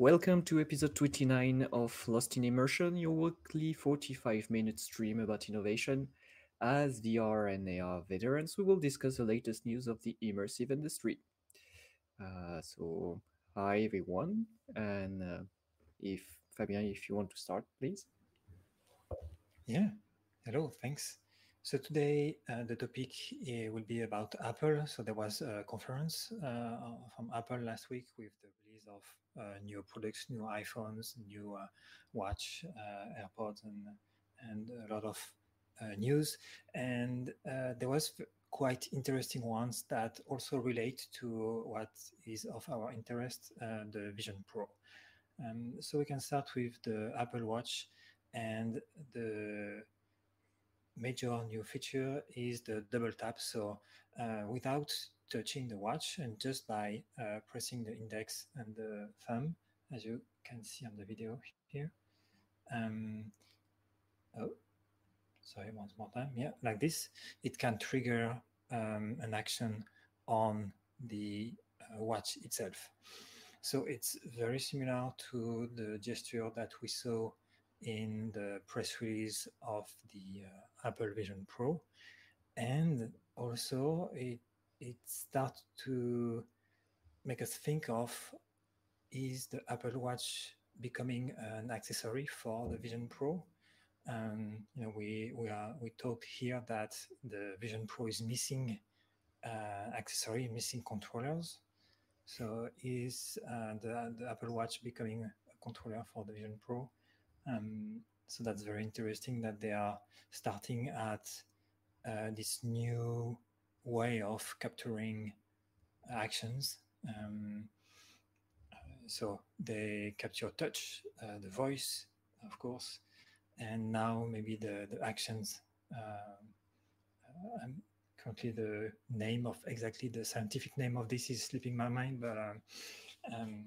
Welcome to episode 29 of Lost in Immersion, your weekly 45 minute stream about innovation. As VR and AR veterans, we will discuss the latest news of the immersive industry. Uh, so, hi everyone, and uh, if Fabien, if you want to start, please. Yeah, hello, thanks. So today uh, the topic uh, will be about Apple. So there was a conference uh, from Apple last week with the release of uh, new products, new iPhones, new uh, watch, uh, AirPods, and and a lot of news. And there was quite interesting ones that also relate to what is of our interest, the Vision Pro. Um, so we can start with the Apple Watch and the major new feature is the double tap. So uh, without touching the watch and just by uh, pressing the index and the thumb, as you can see on the video here. Um, oh, sorry, once more time. Yeah, like this, it can trigger um, an action on the uh, watch itself. So it's very similar to the gesture that we saw in the press release of the uh, Apple Vision Pro, and also it it starts to make us think of is the Apple Watch becoming an accessory for the Vision Pro? Um, you know, we we are we talked here that the Vision Pro is missing uh, accessory, missing controllers. So is uh, the the Apple Watch becoming a controller for the Vision Pro? Um, so that's very interesting that they are starting at uh, this new way of capturing actions. Um, so they capture touch, uh, the voice, of course, and now maybe the, the actions. Uh, I'm currently the name of exactly the scientific name of this is slipping my mind, but um, um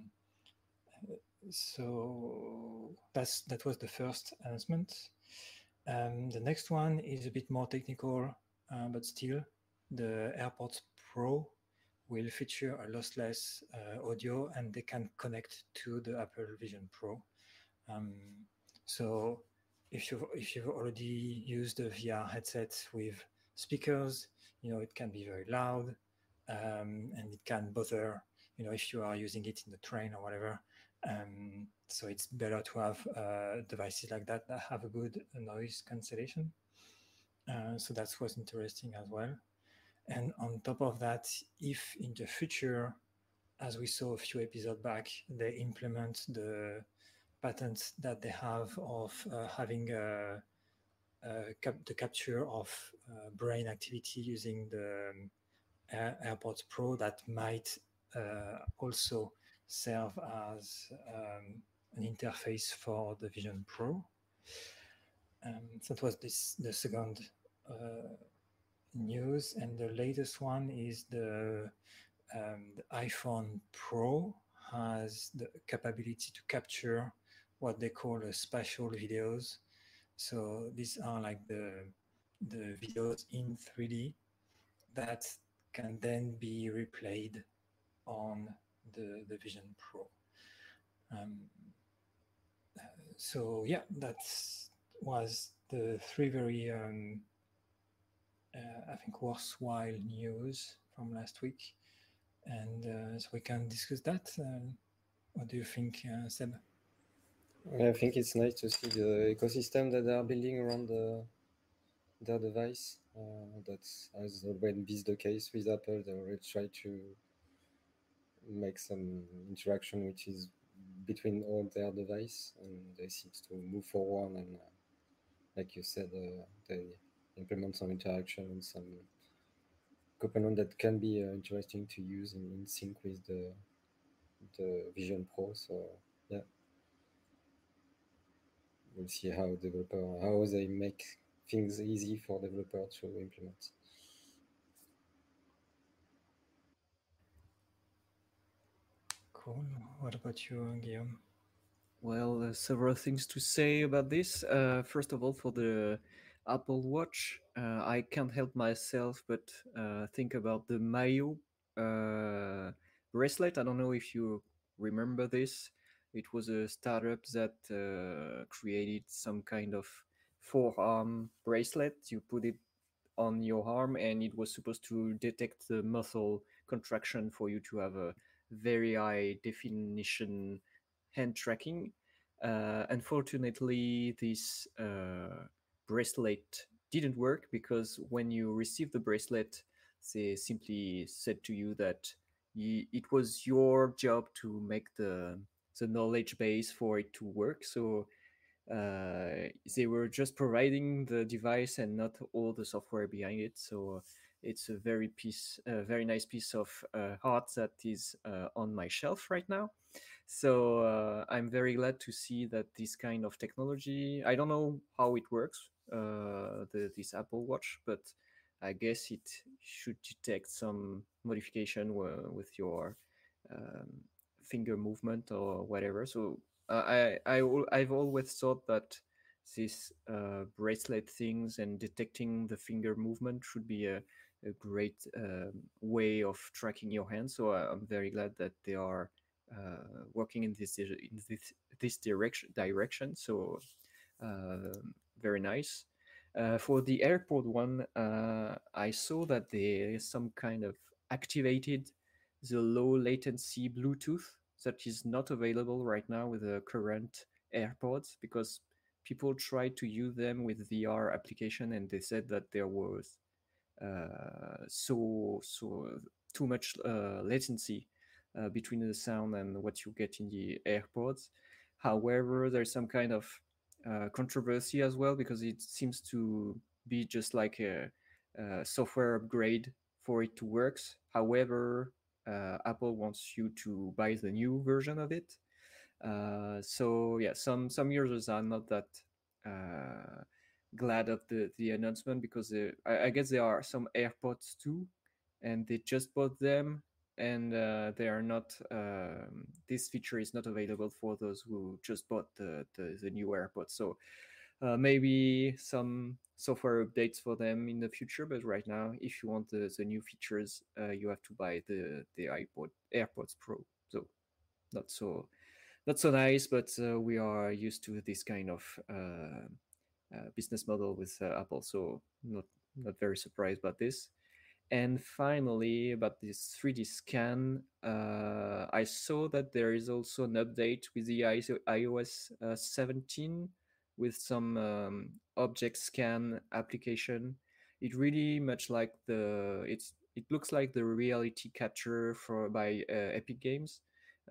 so that's that was the first announcement. Um, the next one is a bit more technical, uh, but still, the AirPods Pro will feature a lossless uh, audio, and they can connect to the Apple Vision Pro. Um, so if you if you've already used a VR headset with speakers, you know it can be very loud, um, and it can bother you know if you are using it in the train or whatever um, so it's better to have uh, devices like that that have a good noise cancellation. Uh, so that was interesting as well. And on top of that, if in the future, as we saw a few episodes back, they implement the patents that they have of uh, having a, a cap- the capture of uh, brain activity using the um, AirPods Pro, that might uh, also serve as um, an interface for the Vision Pro. Um, that was this the second uh, news, and the latest one is the, um, the iPhone Pro has the capability to capture what they call a spatial videos. So these are like the the videos in 3D that can then be replayed on the, the Vision Pro. Um, uh, so yeah, that was the three very, um, uh, I think, worthwhile news from last week, and uh, so we can discuss that. Uh, what do you think, uh, Seb? I think it's nice to see the ecosystem that they are building around the, their device. Uh, that has already been the case with Apple. They already try to make some interaction which is between all their device and they seem to move forward and uh, like you said uh, they implement some interaction and some component that can be uh, interesting to use in, in sync with the the vision pro so yeah we'll see how developer how they make things easy for developer to implement Cool. What about you, Guillaume? Well, uh, several things to say about this. Uh, first of all, for the Apple Watch, uh, I can't help myself but uh, think about the Myo uh, bracelet. I don't know if you remember this. It was a startup that uh, created some kind of forearm bracelet. You put it on your arm, and it was supposed to detect the muscle contraction for you to have a very high definition hand tracking. Uh, unfortunately, this uh, bracelet didn't work because when you received the bracelet, they simply said to you that it was your job to make the the knowledge base for it to work. So uh, they were just providing the device and not all the software behind it. So it's a very piece, a very nice piece of uh, art that is uh, on my shelf right now. So uh, I'm very glad to see that this kind of technology. I don't know how it works, uh, the, this Apple Watch, but I guess it should detect some modification with your um, finger movement or whatever. So uh, I, I I've always thought that this uh, bracelet things and detecting the finger movement should be a, a great um, way of tracking your hand. So I, am very glad that they are uh, working in this in this this direction direction. So uh, very nice. Uh, for the airport one, uh, I saw that there is some kind of activated the low latency Bluetooth that is not available right now with the current AirPods because people tried to use them with VR application and they said that there was uh, so so too much uh, latency uh, between the sound and what you get in the AirPods. However, there's some kind of uh, controversy as well because it seems to be just like a, a software upgrade for it to work. However, uh, Apple wants you to buy the new version of it. Uh, so yeah, some some users are not that uh, glad of the the announcement because I, I, guess there are some AirPods too, and they just bought them and uh, they are not um, this feature is not available for those who just bought the the, the new AirPods. So uh, maybe some software updates for them in the future. But right now, if you want the, the new features, uh, you have to buy the the iPod AirPods Pro. So not so not so nice, but uh, we are used to this kind of uh, uh, business model with uh, Apple. So not not very surprised about this. And finally, about this 3D scan, I saw that there is also an update with the iOS 17 with some um, object scan application. It really much like the it's it looks like the reality capture for by uh, Epic Games,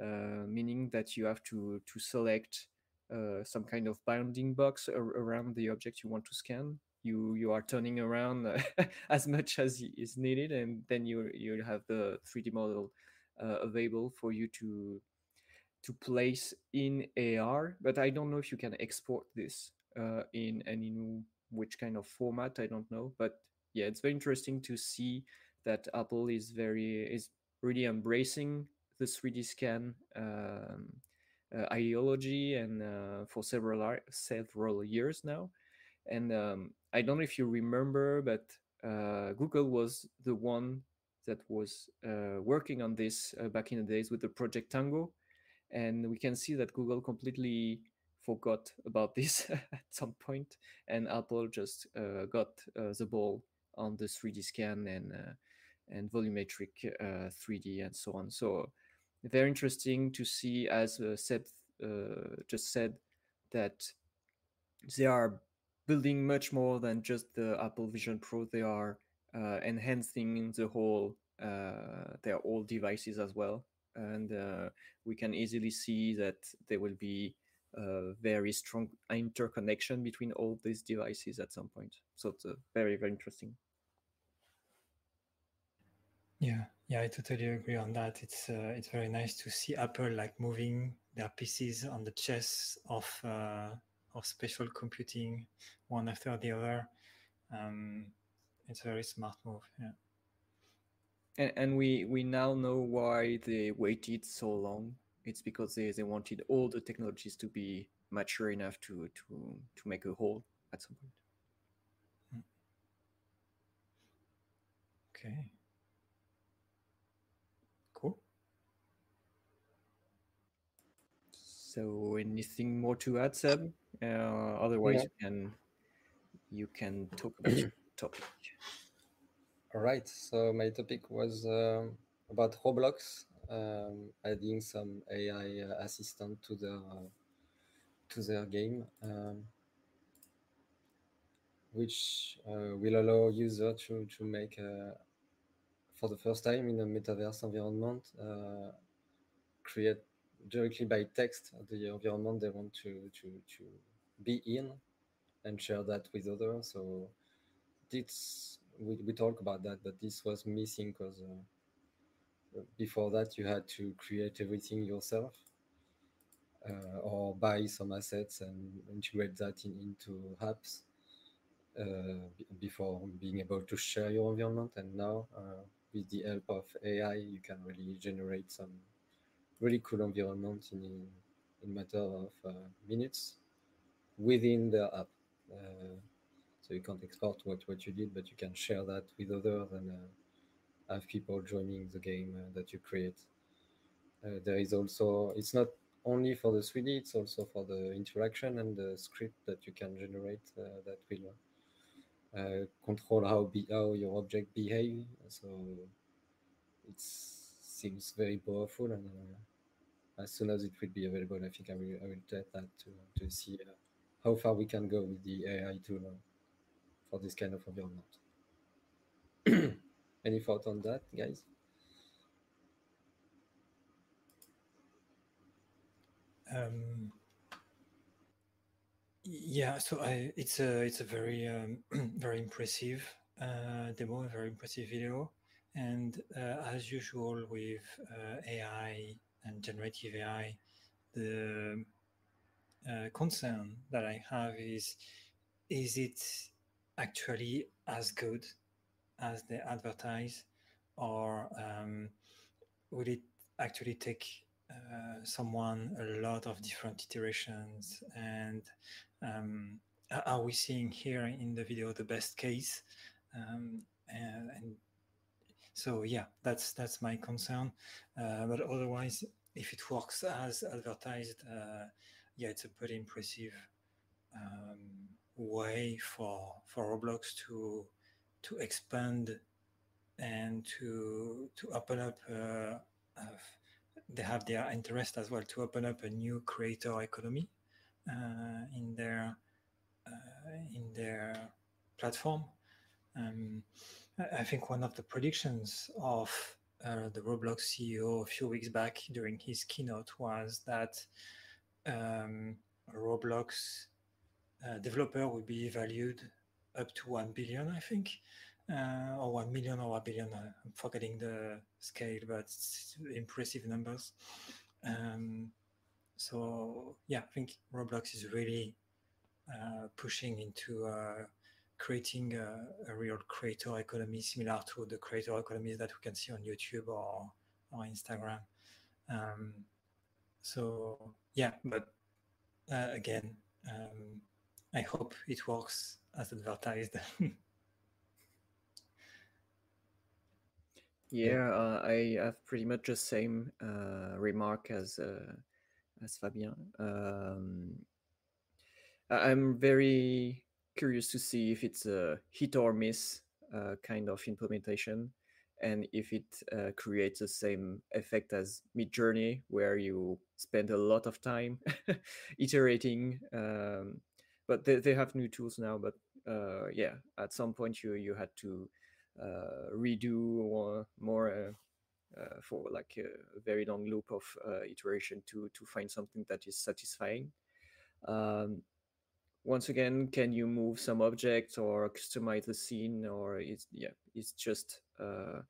uh, meaning that you have to to select uh, some kind of bounding box ar- around the object you want to scan. You you are turning around as much as is needed, and then you you have the 3D model uh, available for you to to place in AR, but I don't know if you can export this uh, in in which kind of format. I don't know, but yeah, it's very interesting to see that Apple is very is really embracing the 3D scan um, uh, ideology and uh, for several several years now. And um, I don't know if you remember, but uh, Google was the one that was uh, working on this uh, back in the days with the Project Tango and we can see that Google completely forgot about this at some point, and Apple just uh, got uh, the ball on the 3D scan and uh, and volumetric 3D uh, and so on. So very interesting to see, as Seb just said, that they are building much more than just the Apple Vision Pro. They are enhancing the whole their old devices as well and uh, we can easily see that there will be a very strong interconnection between all these devices at some point. So it's uh, very very interesting. Yeah, yeah, I totally agree on that. It's uh, it's very nice to see Apple like moving their pieces on the chess of of spatial computing one after the other. Um, it's a very smart move. Yeah and, and we we now know why they waited so long it's because they, they wanted all the technologies to be mature enough to to to make a whole at some point hmm. okay cool So, anything more to add, Seb? Uh, otherwise, you can you can talk about your topic. All right. So my topic was um, about Roblox um, adding some AI uh, assistant to their uh, to their game, um, which uh, will allow user to to make uh, for the first time in a metaverse environment uh, create directly by text the environment they want to to to be in and share that with others. So this we, we talk about that, but this was missing because uh, before that you had to create everything yourself uh, or buy some assets and integrate that in, into apps uh, before being able to share your environment. And now uh, with the help of AI, you can really generate some really cool environment in in matter of uh, minutes within the app. Uh, so you can't export what, what you did, but you can share that with others and uh, have people joining the game uh, that you create. There is also it's not only for the 3D, it's also for the interaction and the script that you can generate uh, that will uh, control how be how your object behave. So it seems very powerful and. Uh, as soon as it will be available, I think I will I will test that to to see how far we can go with the AI tool uh, for this kind of environment. Any thought on that, guys? Um, yeah, so I, it's a it's a very um, very impressive uh, demo, a very impressive video, and uh, as usual with uh, AI and generative AI, the uh, concern that I have is is it actually as good as they advertise, or um, will it actually take uh, someone a lot of different iterations? And um, are we seeing here in the video the best case? Um, and, and so yeah, that's that's my concern. Uh, but otherwise, if it works as advertised, uh, yeah, it's a pretty impressive um, way for for Roblox to to expand and to to open up. Uh, they have their interest as well to open up a new creator economy uh, in their uh, in their platform. Um, I think one of the predictions of uh, the Roblox CEO a few weeks back during his keynote was that um, Roblox uh, developer will be valued up to 1 billion, I think, uh, or 1 million or 1 billion. Uh, I'm forgetting the scale, but impressive numbers. Um, so, yeah, I think Roblox is really uh, pushing into uh, creating a, a, real creator economy similar to the creator economies that we can see on YouTube or, or Instagram. Um, so yeah, but uh, again, um, I hope it works as advertised. yeah, uh, I have pretty much the same uh, remark as uh, as Fabien. Um, I'm very curious to see if it's a hit or miss uh, kind of implementation and if it uh, creates the same effect as Midjourney, where you spend a lot of time iterating. Um, but they, they have new tools now. But uh, yeah, at some point you you had to uh, redo more, more uh, uh, for like a, very long loop of iteration to to find something that is satisfying. Um, once again, can you move some objects or customize the scene, or it's yeah, it's just uh,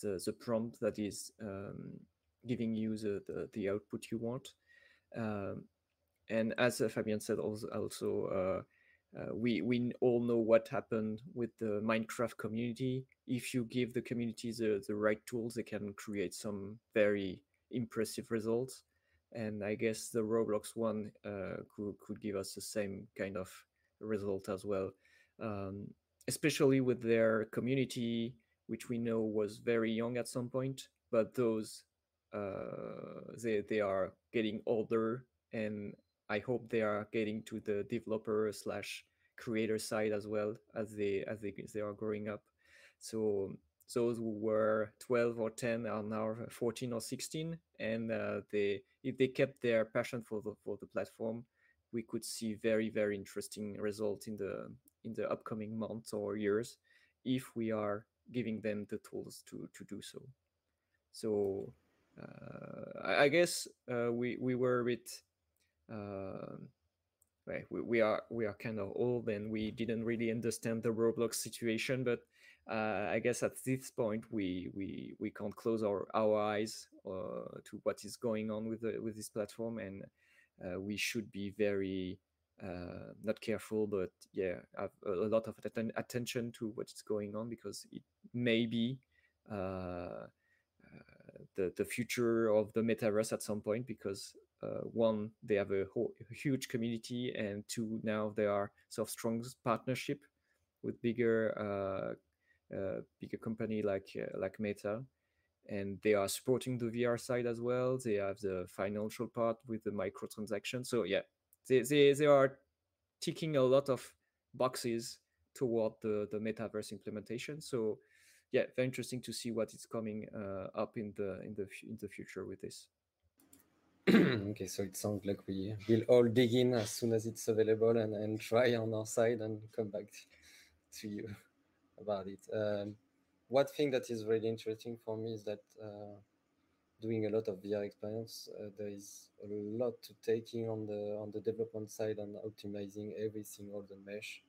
the the prompt that is um, giving you the, the, the output you want. Um, and as Fabien said, also, also uh, uh, we we all know what happened with the Minecraft community. If you give the community the, the right tools, they can create some very impressive results and I guess the Roblox one uh, could could give us the same kind of result as well, um, especially with their community, which we know was very young at some point, but those uh, they they are getting older and I hope they are getting to the developer slash creator side as well as they as they as they are growing up. So those who were 12 or 10 are now 14 or 16 and uh, they if they kept their passion for the for the platform we could see very very interesting results in the in the upcoming months or years if we are giving them the tools to to do so. So uh, I, I, guess uh, we we were a bit right we, we are we are kind of old and we didn't really understand the roblox situation but uh, I guess at this point we we we can't close our our eyes uh, to what is going on with the, with this platform, and uh, we should be very uh, not careful, but yeah, have a lot of atten- attention to what is going on because it may be uh, uh, the the future of the metaverse at some point. Because one, they have a, a huge community, and two, now they are sort of strong partnership with bigger bigger company like uh, like Meta, and they are supporting the VR side as well. They have the financial part with the microtransaction. So yeah, they they, they are ticking a lot of boxes toward the the metaverse implementation. So yeah, very interesting to see what is coming uh, up in the in the in the future with this. okay, so it sounds like we will all dig in as soon as it's available and, and try on our side and come back to you about it. Um, one thing that is really interesting for me is that uh, doing a lot of VR experience, uh, there is a lot to taking on the on the development side and optimizing everything, all the mesh,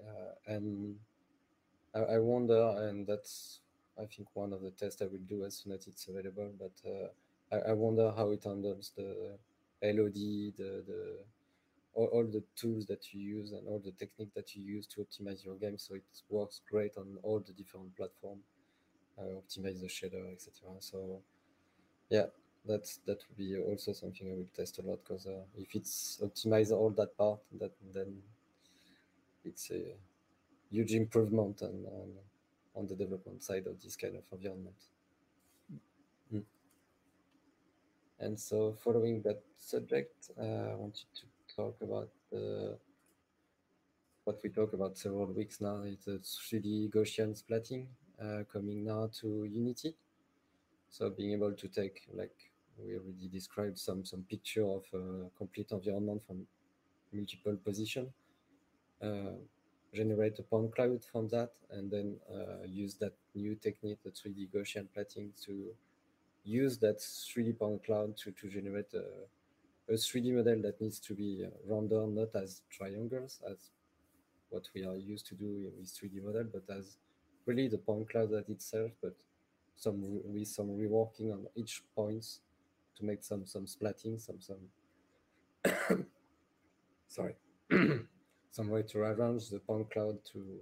uh, and I, I, wonder, and that's I think one of the tests I will do as soon as it's available. But uh, I, I wonder how it handles the LOD, the the all, all the tools that you use and all the technique that you use to optimize your game. So it works great on all the different platform uh, optimize the shader etc so yeah that's that would be also something i will test a lot because uh, if it's optimize all that part that then it's a huge improvement on, on, on the development side of this kind of environment. Mm. and so following that subject uh, i wanted to talk about the what we talk about several weeks now is the 3D Gaussian splatting uh, coming now to Unity. So being able to take, like we already described, some some picture of a complete environment from multiple position, uh, generate a point cloud from that, and then uh, use that new technique, the 3D Gaussian splatting, to use that 3D point cloud to, to generate a a 3D model that needs to be uh, rendered not as triangles, as what we are used to do with 3D model, but as really the point cloud that itself, but some with some reworking on each points to make some some splatting, some some sorry, some way to arrange the point cloud to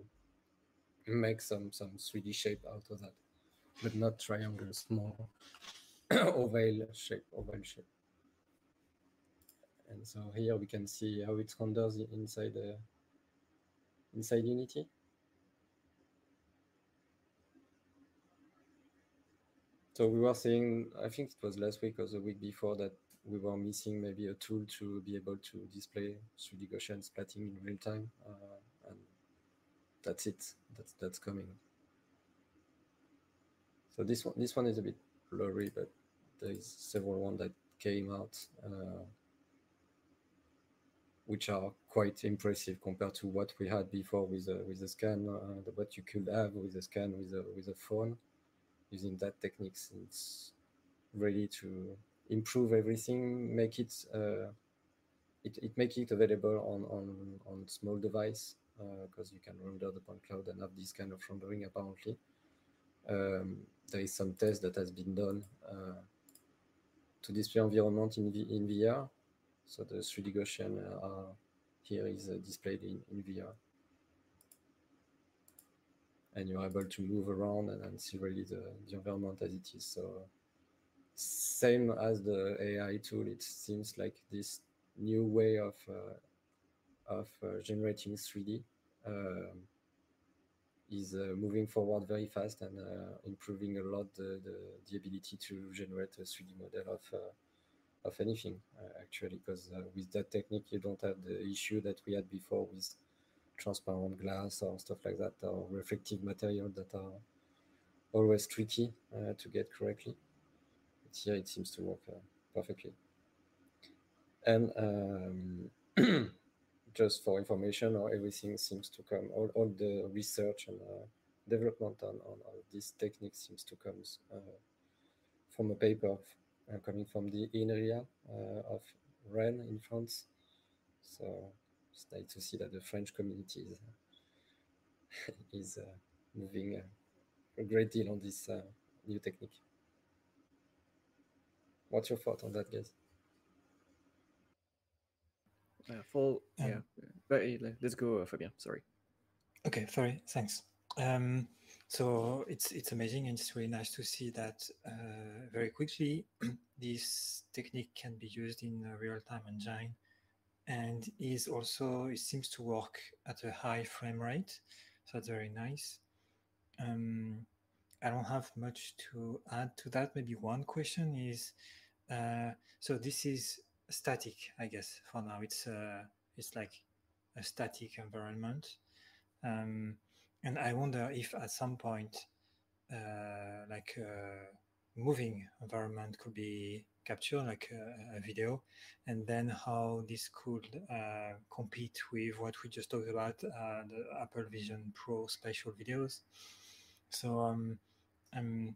make some some 3D shape out of that, but not triangles, more oval shape, oval shape. And so here we can see how it renders inside uh, inside Unity. So we were saying, I think it was last week or the week before that we were missing maybe a tool to be able to display 3D Gaussian splatting in real time, uh, and that's it. That's that's coming. So this one, this one is a bit blurry, but there is several one that came out. Uh, which are quite impressive compared to what we had before with a, with a scan, uh, what you could have with a scan with a, with a phone. Using that techniques, it's ready to improve everything, make it, uh, it, it make it available on, on, on small device because uh, you can render the point cloud and have this kind of rendering apparently. Um, there is some test that has been done uh, to display environment in, v in VR so the 3D Gaussian uh, here is uh, displayed in, in VR. And you're able to move around and, and see really the, the environment as it is. So same as the AI tool, it seems like this new way of uh, of uh, generating 3D um, is uh, moving forward very fast and uh, improving a lot the, the, the, ability to generate a 3D model of of anything uh, actually, because uh, with that technique you don't have the issue that we had before with transparent glass or stuff like that, or reflective material that are always tricky uh, to get correctly. But here it seems to work uh, perfectly. And um, just for information, or everything seems to come, all, all the research and uh, development on, on, on, this technique seems to come uh, from a paper coming from the INRIA uh, of Rennes in France. So it's nice to see that the French community is, is moving a great deal on this new technique. What's your thought on that, guys? Uh, full, um, yeah. But let's go, Fabien. Sorry. Okay, sorry. Thanks. Um, so it's it's amazing and it's really nice to see that uh, very quickly this technique can be used in a real-time engine and is also it seems to work at a high frame rate so that's very nice. Um, i don't have much to add to that. Maybe one question is uh, so this is static i guess for now. It's uh, it's like a static environment. Um, and I wonder if at some point, uh, like a uh, moving environment could be captured, like a, a video, and then how this could uh, compete with what we just talked about, uh, the Apple Vision Pro spatial videos. So, um, um,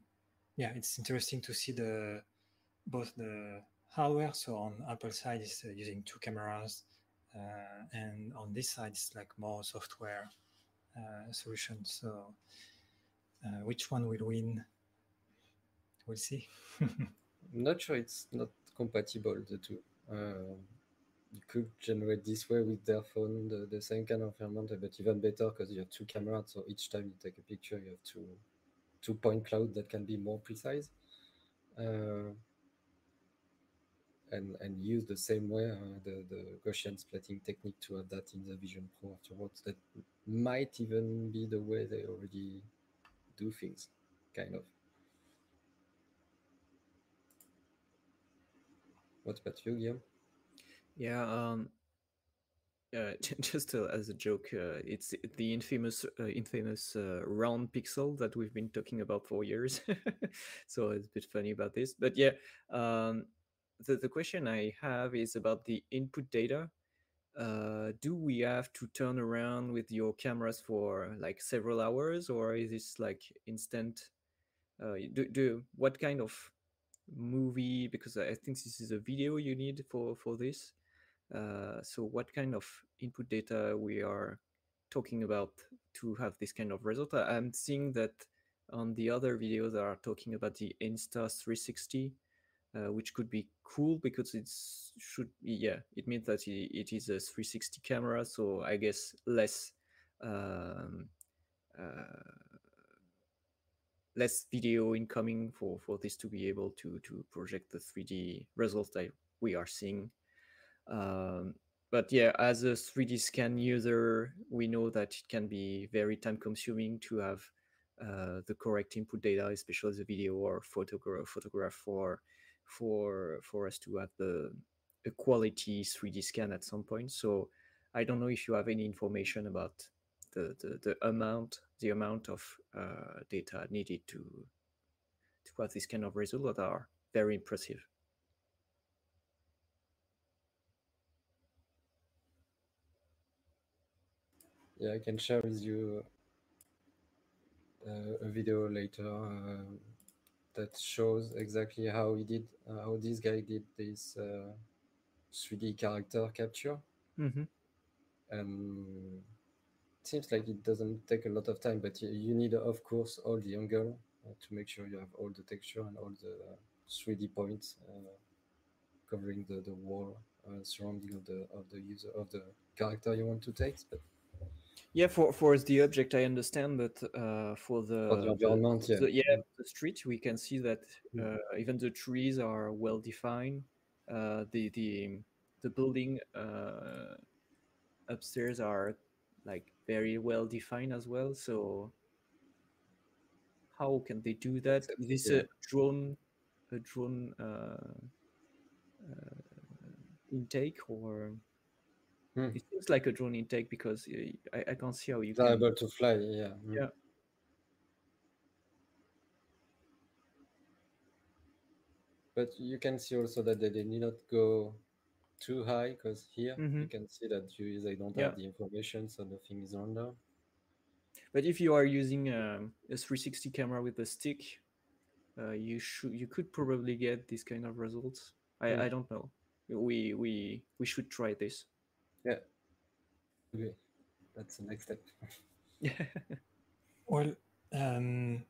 yeah, it's interesting to see the both the hardware. So on Apple side is uh, using two cameras, uh, and on this side it's like more software uh, solution. So, uh, which one will win? We'll see. I'm not sure it's not compatible the two. Uh, you could generate this way with their phone the, the same kind of environment, but even better because you have two cameras. So each time you take a picture, you have two two point cloud that can be more precise. And and use the same way uh, the the Gaussian splatting technique to have that in the Vision Pro afterwards. That might even be the way they already do things, kind of. What about you, Guillaume? Yeah, um, uh, just uh, as a joke, uh, it's the infamous, uh, infamous uh, round pixel that we've been talking about for years. so it's a bit funny about this, but yeah, um, the, the question I have is about the input data. Uh, do we have to turn around with your cameras for like several hours or is this like instant? Uh, do, do what kind of movie because I think this is a video you need for for this. Uh, so what kind of input data we are talking about to have this kind of result? I'm seeing that on the other videos that are talking about the Insta360 uh, which could be cool because it should yeah it means that it, it is a 360 camera so i guess less um, uh, less video incoming for for this to be able to to project the 3d results that we are seeing. Um, but yeah as a 3d scan user we know that it can be very time consuming to have uh, the correct input data especially the video or photograph photograph for for for us to have the a quality 3D scan at some point. So I don't know if you have any information about the the, the amount the amount of uh, data needed to to have this kind of result that are very impressive. Yeah, I can share with you uh, a video later. Uh, that shows exactly how he did uh, how this guy did this uh, 3D character capture. Mm-hmm. And it seems like it doesn't take a lot of time, but you need, of course, all the angle uh, to make sure you have all the texture and all the 3D points uh, covering the, the wall uh, surrounding of the of the user of the character you want to take. But yeah, for for the object, I understand, but uh, for the, for the environment, the, yeah. The, yeah, the street, we can see that mm. uh, even the trees are well defined. Uh, the the the building uh, upstairs are like very well defined as well. So how can they do that? Is this yeah. a drone a drone uh, uh, intake or Hmm. it seems like a drone intake because I, I can't see how you They're can able to fly, yeah. mm. Yeah. But you can see also that they, need not go too high because here you Mhm. can see that you, they don't Yeah. have the information, so nothing is under. But if you are using um, a 360 camera with a stick, uh, you should you could probably get this kind of results. I, Mm. I don't know. We we we should try this. Yeah. Okay. That's the next step. Yeah. Well, um,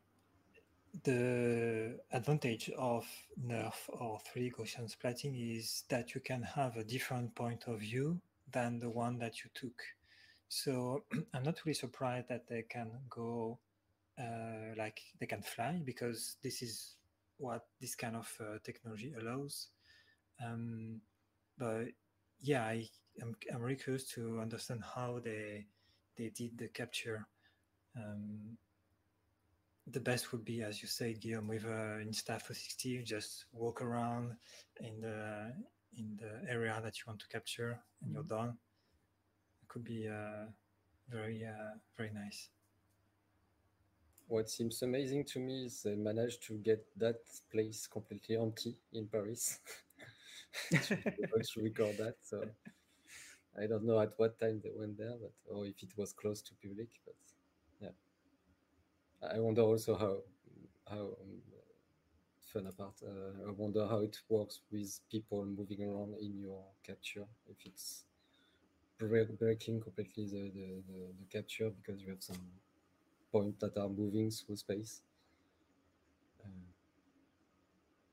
the advantage of NERF or 3D Gaussian splatting is that you can have a different point of view than the one that you took. So I'm not really surprised that they can go uh, like they can fly because this is what this kind of uh, technology allows. Um, but yeah, I, I'm, I'm really curious to understand how they they did the capture. Um, the best would be, as you said, Guillaume, with uh, Insta360, just walk around in the in the area that you want to capture, and you're done. It could be uh, very uh, very nice. What seems amazing to me is they managed to get that place completely empty in Paris. to record that. So I don't know at what time they went there, but or if it was close to public. But yeah, I wonder also how how um, fun apart. Uh, I wonder how it works with people moving around in your capture. If it's break, breaking completely the, the, the, the capture because you have some points that are moving through space. Uh,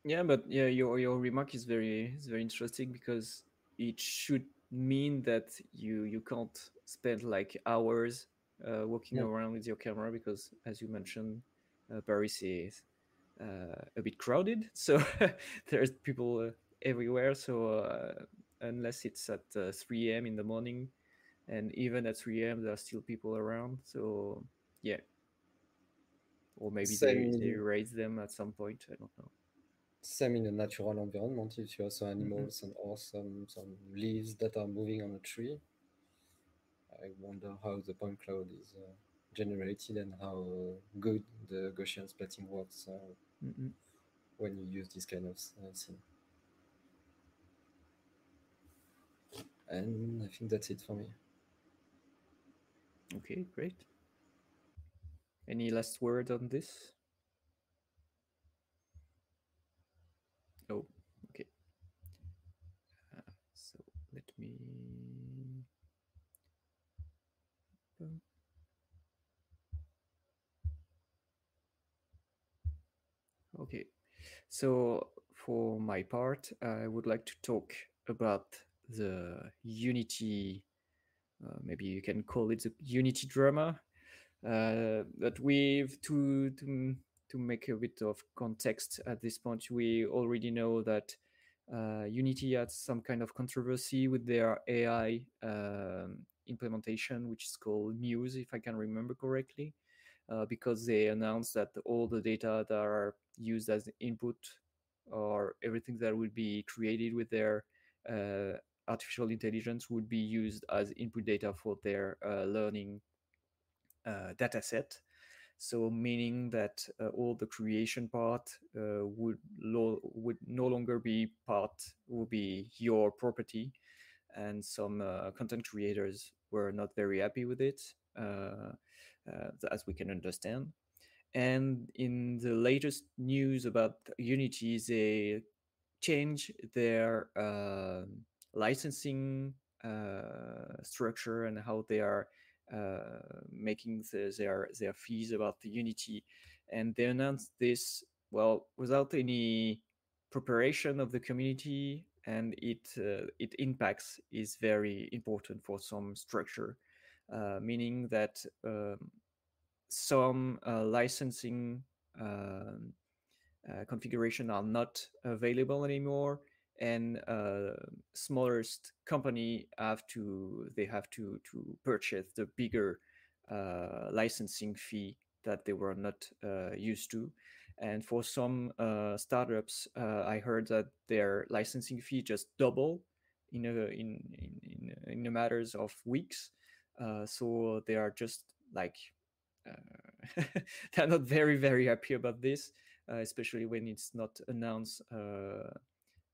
Yeah, but yeah, your your remark is very is very interesting because it should mean that you you can't spend like hours uh, walking Yeah. around with your camera because, as you mentioned, uh, Paris is uh, a bit crowded, so there's people uh, everywhere. So uh, unless it's at uh, 3 a.m. in the morning, and even at 3 a.m. there are still people around. So yeah, or maybe they, Same they raise them at some point. I don't know. Same in a natural environment if you have some animals and or some some leaves that are moving on a tree i wonder how the point cloud is uh, generated and how uh, good the gaussian splatting works uh, Mm-mm. when you use this kind of uh, thing and i think that's it for me Okay, great. Any last word on this? Oh, okay. Uh, so let me. Boom. Okay, so for my part, I would like to talk about the Unity uh, maybe you can call it the unity drama uh, but we've to, to to make a bit of context at this point we already know that uh, unity had some kind of controversy with their ai um, implementation which is called muse if i can remember correctly uh, because they announced that all the data that are used as input or everything that will be created with their uh, artificial intelligence would be used as input data for their uh, learning uh, data set. So meaning that uh, all the creation part uh, would lo- would no longer be part would be your property, and some uh, content creators were not very happy with it, as we can understand. And in the latest news about Unity, they change their uh, licensing uh, structure and how they are uh, making the, their their fees about the Unity, and they announced this well without any preparation of the community, and it uh, it impacts is very important for some structure, uh, meaning that um, some uh, licensing. Um, uh, configuration are not available anymore and uh, smallest company have to they have to to purchase the bigger uh, licensing fee that they were not uh, used to and for some uh, startups uh, i heard that their licensing fee just double in a in in in, matters of weeks. Uh, so they are just like uh, they're not very very happy about this, uh, especially when it's not announced uh,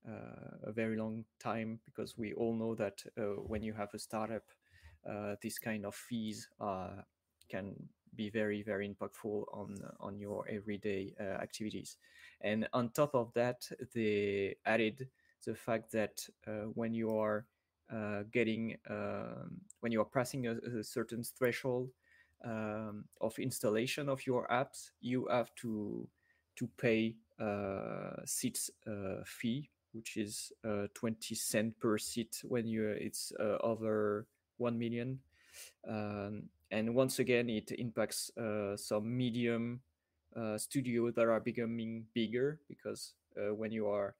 uh, a very long time because we all know that when you have a startup, this kind of fees can be very very impactful on on your everyday activities. And on top of that, they added the fact that when you are uh, getting um, when you are passing a, a certain threshold um, of installation of your apps, you have to to pay uh, seats uh, fee, which is uh, 20 cent per seat when you it's uh, over 1 million. Um, and once again, it impacts uh, some medium uh, studios that are becoming bigger because when you are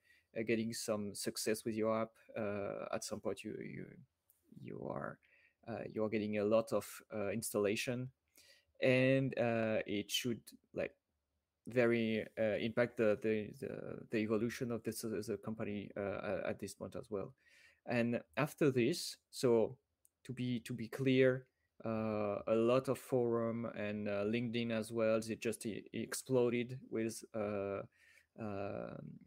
getting some success with your app, uh, at some point you you you are uh, you are getting a lot of uh, installation, and uh, it should like very uh, impact the, the the the evolution of this as a company uh, at this point as well. And after this, so to be to be clear, uh, a lot of forum and uh, LinkedIn as well. It just e- exploded with uh, um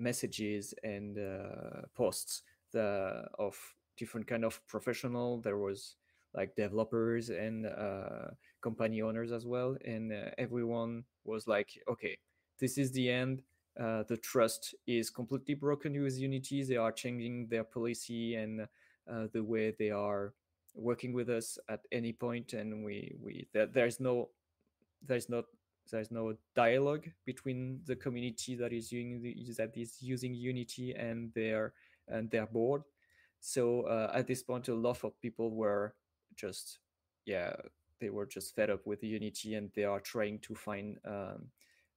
messages and uh, posts the, of different kind of professional. There was like developers and uh, company owners as well, and uh, everyone was like, "Okay, this is the end." Uh, the trust is completely broken with Unity. They are changing their policy and uh, the way they are working with us at any point, and we we there, there's no there's not there's no dialogue between the community that is using the, that is using Unity and their and their board. So uh, at this point, a lot of people were just yeah they were just fed up with Unity and they are trying to find um,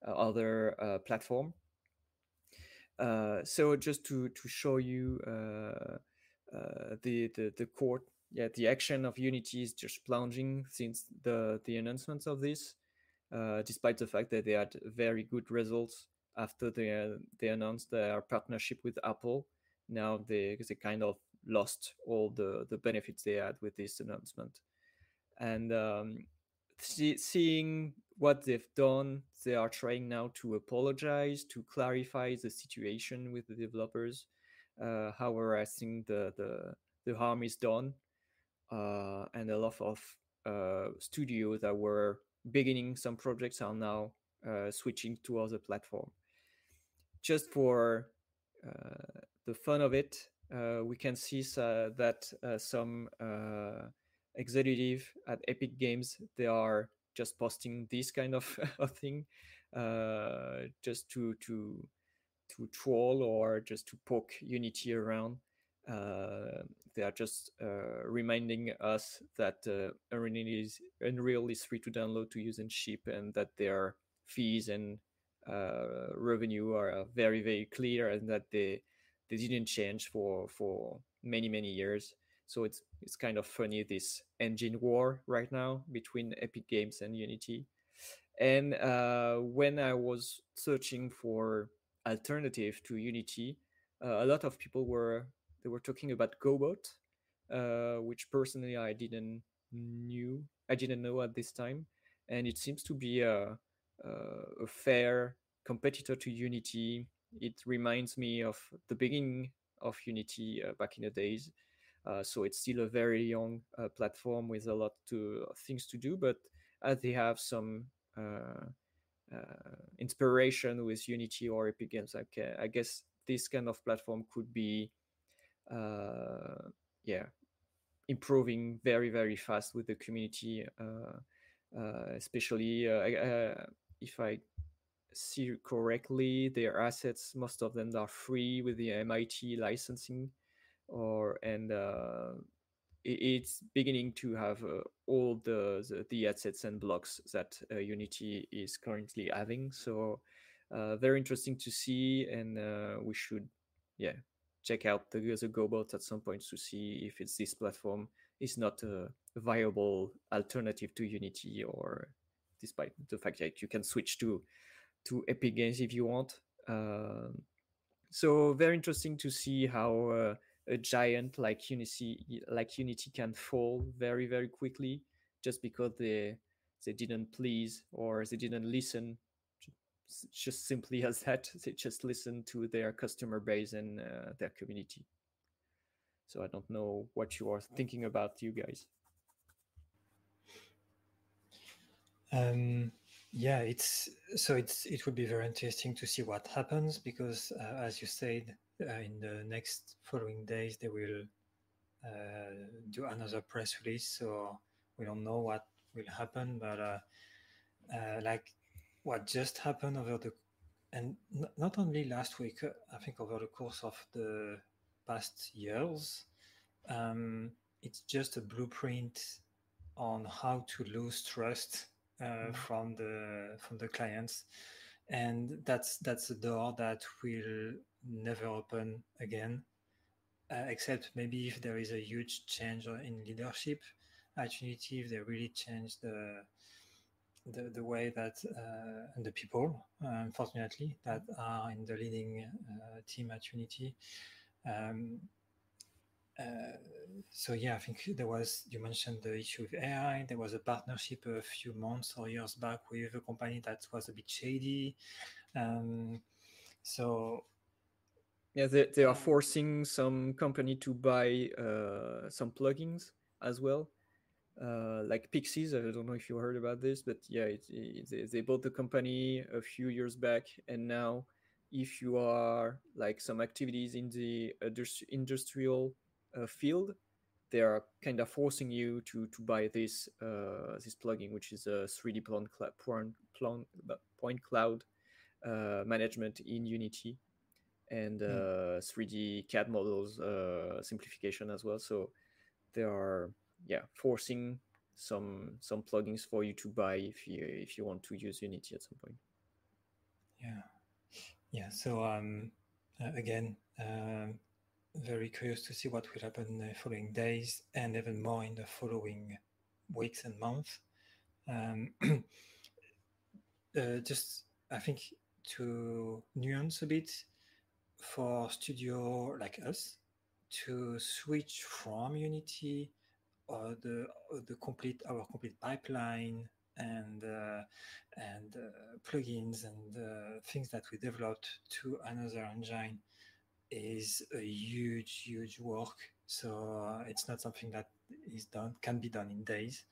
other uh, platform. Uh, so just to to show you uh, uh, the the the court yeah the action of Unity is just plunging since the the announcements of this despite the fact that they had very good results after they uh, they announced their partnership with Apple. Now they they kind of lost all the the benefits they had with this announcement, and um, see, seeing what they've done, they are trying now to apologize to clarify the situation with the developers. Uh, however, I think the the the harm is done, uh, and a lot of uh, studios that were beginning some projects are now uh, switching to other platform. Just for uh, the fun of it uh, we can see that uh, some uh, executive at epic games they are just posting this kind of, of thing just to to to troll or just to poke unity around uh, they are just uh, reminding us that uh, Unreal is, Unreal is free to download, to use, and ship, and that their fees and uh, revenue are very, very clear, and that they they didn't change for for many, many years. So it's it's kind of funny this engine war right now between Epic Games and Unity. And uh, when I was searching for alternative to Unity, uh, a lot of people were they were talking about Godot, uh, which personally I didn't knew I didn't know at this time, and it seems to be a, a, fair competitor to Unity. It reminds me of the beginning of Unity uh, back in the days. Uh, so it's still a very young uh, platform with a lot to things to do, but as they have some uh, uh, inspiration with Unity or Epic Games, I, I guess this kind of platform could be uh, yeah improving very very fast with the community uh, uh, especially if i see correctly their assets most of them are free with the mit licensing or and uh, it's beginning to have uh, all the, the, the assets and blocks that uh, unity is currently having. So uh, very interesting to see and we should yeah check out the, the Godot at some point to see if it's this platform is not a viable alternative to Unity or despite the fact that you can switch to to Epic Games if you want. Um, so very interesting to see how uh, a giant like Unity like Unity can fall very very quickly just because they they didn't please or they didn't listen just simply as that they just listen to their customer base and uh, their community. So i don't know what you are thinking about you guys. Um, yeah it's so it's it would be very interesting to see what happens because uh, as you said uh, in the next following days they will uh, do another press release. So we don't know what will happen but uh, uh, like what just happened over the and not only last week uh, i think over the course of the past years um, it's just a blueprint on how to lose trust uh, mm-hmm. from the from the clients and that's that's a door that will never open again uh, except maybe if there is a huge change in leadership at unity if they really change the the, the way that uh, and the people, uh, unfortunately, that are in the leading uh, team at Unity. Um, uh, so yeah, I think there was you mentioned the issue with AI. There was a partnership a few months or years back with a company that was a bit shady. Um, so yeah, they, they are forcing some company to buy uh, some plugins as well uh, like Pixyz. I don't know if you heard about this, but yeah, it, it, they, bought the company a few years back, and now if you are like some activities in the industrial uh, field, they are kind of forcing you to to buy this uh, this plugin, which is a 3D point, point, point cloud uh, management in Unity and mm. uh, 3D CAD models uh, simplification as well. So there are yeah forcing some some plugins for you to buy if you if you want to use unity at some point. Yeah. Yeah so um uh, again um very curious to see what will happen in the following days and even more in the following weeks and months. Um uh, just i think to nuance a bit for studio like us to switch from unity uh, the uh, the complete our complete pipeline and uh, and uh, plugins and uh, things that we developed to another engine is a huge huge work. So it's not something that is done can be done in days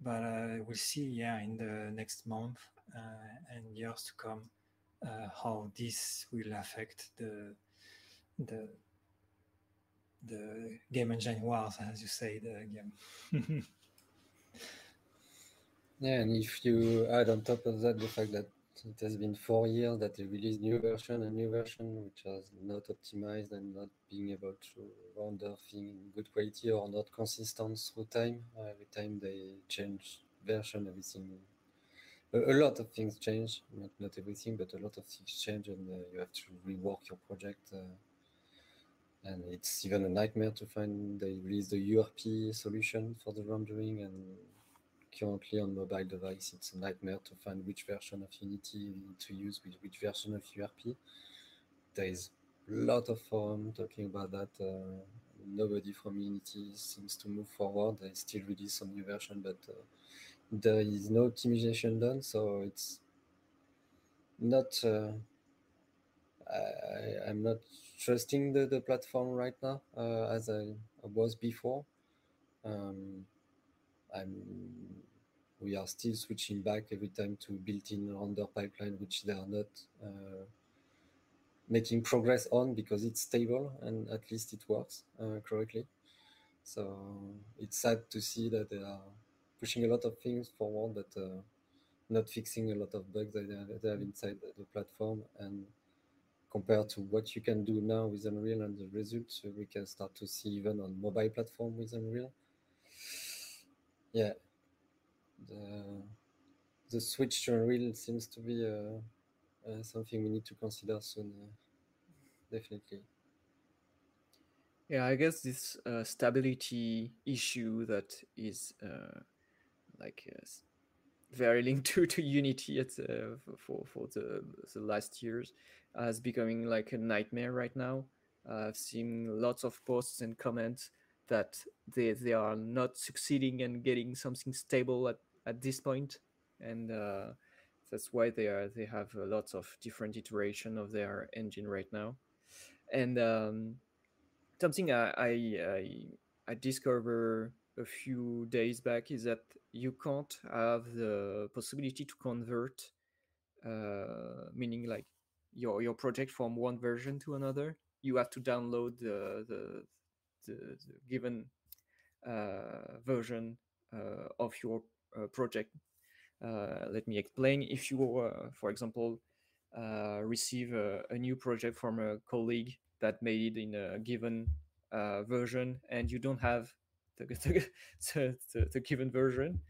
but we'll see yeah in the next month and years to come how this will affect the the the game engine wars, as you say, the game. yeah, and if you add on top of that the fact that it has been four years that they released new version and new version which was not optimized and not being able to render things in good quality or not consistent through time. Every time they change version, everything a, a, lot of things change. Not not everything, but a lot of things change, and uh, you have to rework your project. Uh, and it's even a nightmare to find they released the URP solution for the rendering and currently on mobile device it's a nightmare to find which version of Unity to use with which version of URP. There is a lot of forum talking about that. Uh, nobody from Unity seems to move forward. They still release some new version, but uh, there is no optimization done, so it's not. Uh, I, I'm not trusting the, the platform right now uh, as I, I, was before. Um, I'm we are still switching back every time to built-in render pipeline, which they are not uh, making progress on because it's stable and at least it works uh, correctly. So it's sad to see that they are pushing a lot of things forward, but uh, not fixing a lot of bugs that they have, inside the platform and compared to what you can do now with Unreal and the results we can start to see even on mobile platform with Unreal. Yeah, the the switch to Unreal seems to be uh, uh, something we need to consider soon. Uh, definitely. Yeah, I guess this uh, stability issue that is uh, like uh, very linked to, to Unity at, for for the, the last years as becoming like a nightmare right now I've seen lots of posts and comments that they they are not succeeding and getting something stable at, at this point, and uh, that's why they are they have uh, lots of different iteration of their engine right now. And um, something I, I I I discovered a few days back is that you can't have the possibility to convert, uh, meaning like your your project from one version to another. You have to download the the, the, the given uh, version uh, of your uh, project. Uh, let me explain. If you, uh, for example, uh, receive a, a, new project from a colleague that made it in a given version, and you don't have the, the, the, the given version,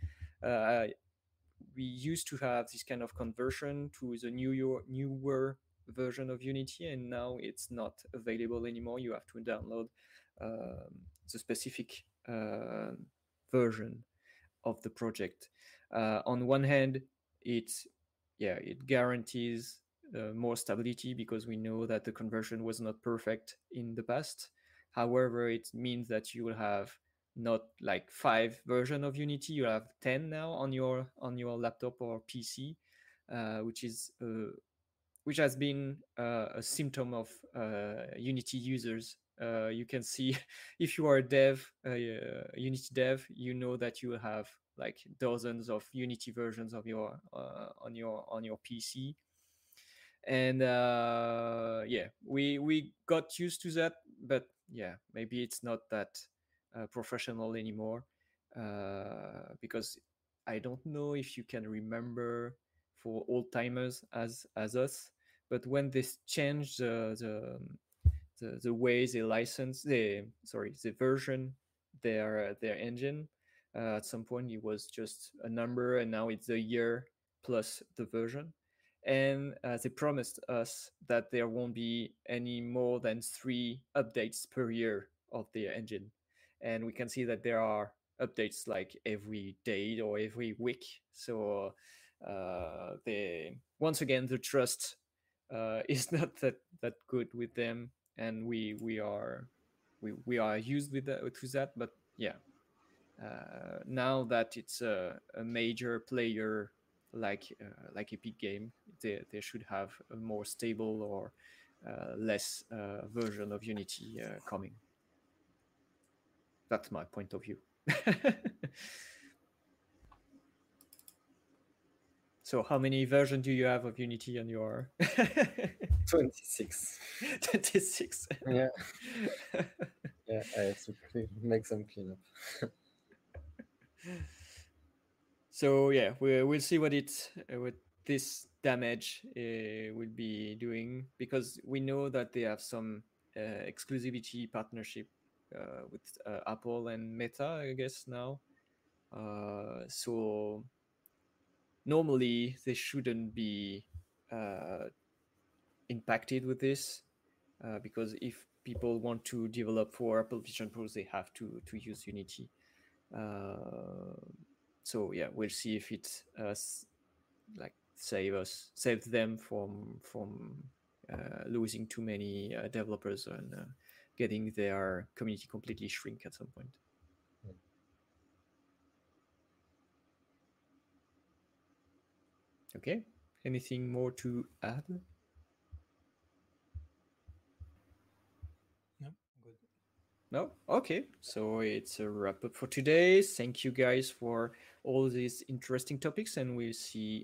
we used to have this kind of conversion to the new newer version of Unity, and now it's not available anymore. You have to download um, the specific uh, version of the project. Uh, on one hand, it yeah it guarantees uh, more stability because we know that the conversion was not perfect in the past. However, it means that you will have not like five version of Unity. You have ten now on your on your laptop or PC, uh, which is uh, which has been uh, a symptom of uh, Unity users. Uh, you can see if you are a dev, Unity dev, you know that you have like dozens of Unity versions of your on your on your PC and uh, yeah we we got used to that but yeah maybe it's not that uh, professional anymore uh, because I don't know if you can remember for old timers as as us, but when this changed the the the, the way they license the sorry the version their their engine uh, at some point it was just a number and now it's a year plus the version and uh, they promised us that there won't be any more than three updates per year of the engine and we can see that there are updates like every day or every week. So uh, they once again the trust uh, is not that that good with them, and we we are we we are used with that to that. But yeah, uh, now that it's a, a major player like uh, like Epic Game, they they should have a more stable or uh, less uh, version of Unity coming. That's my point of view. so how many versions do you have of Unity on your 26. 26. Yeah. yeah, I have to make some cleanup. so yeah, we, we'll see what it uh, what this damage uh, will be doing because we know that they have some uh, exclusivity partnership uh, with uh, Apple and Meta, I guess now. Uh, so normally they shouldn't be impacted with this because if people want to develop for Apple Vision Pros, they have to to use Unity. so yeah, we'll see if it like save us save them from from uh, losing too many uh, developers and uh, getting their community completely shrink at some point. Okay. Anything more to add? No, good. No? Okay. So it's a wrap up for today. Thank you guys for all these interesting topics, and we'll see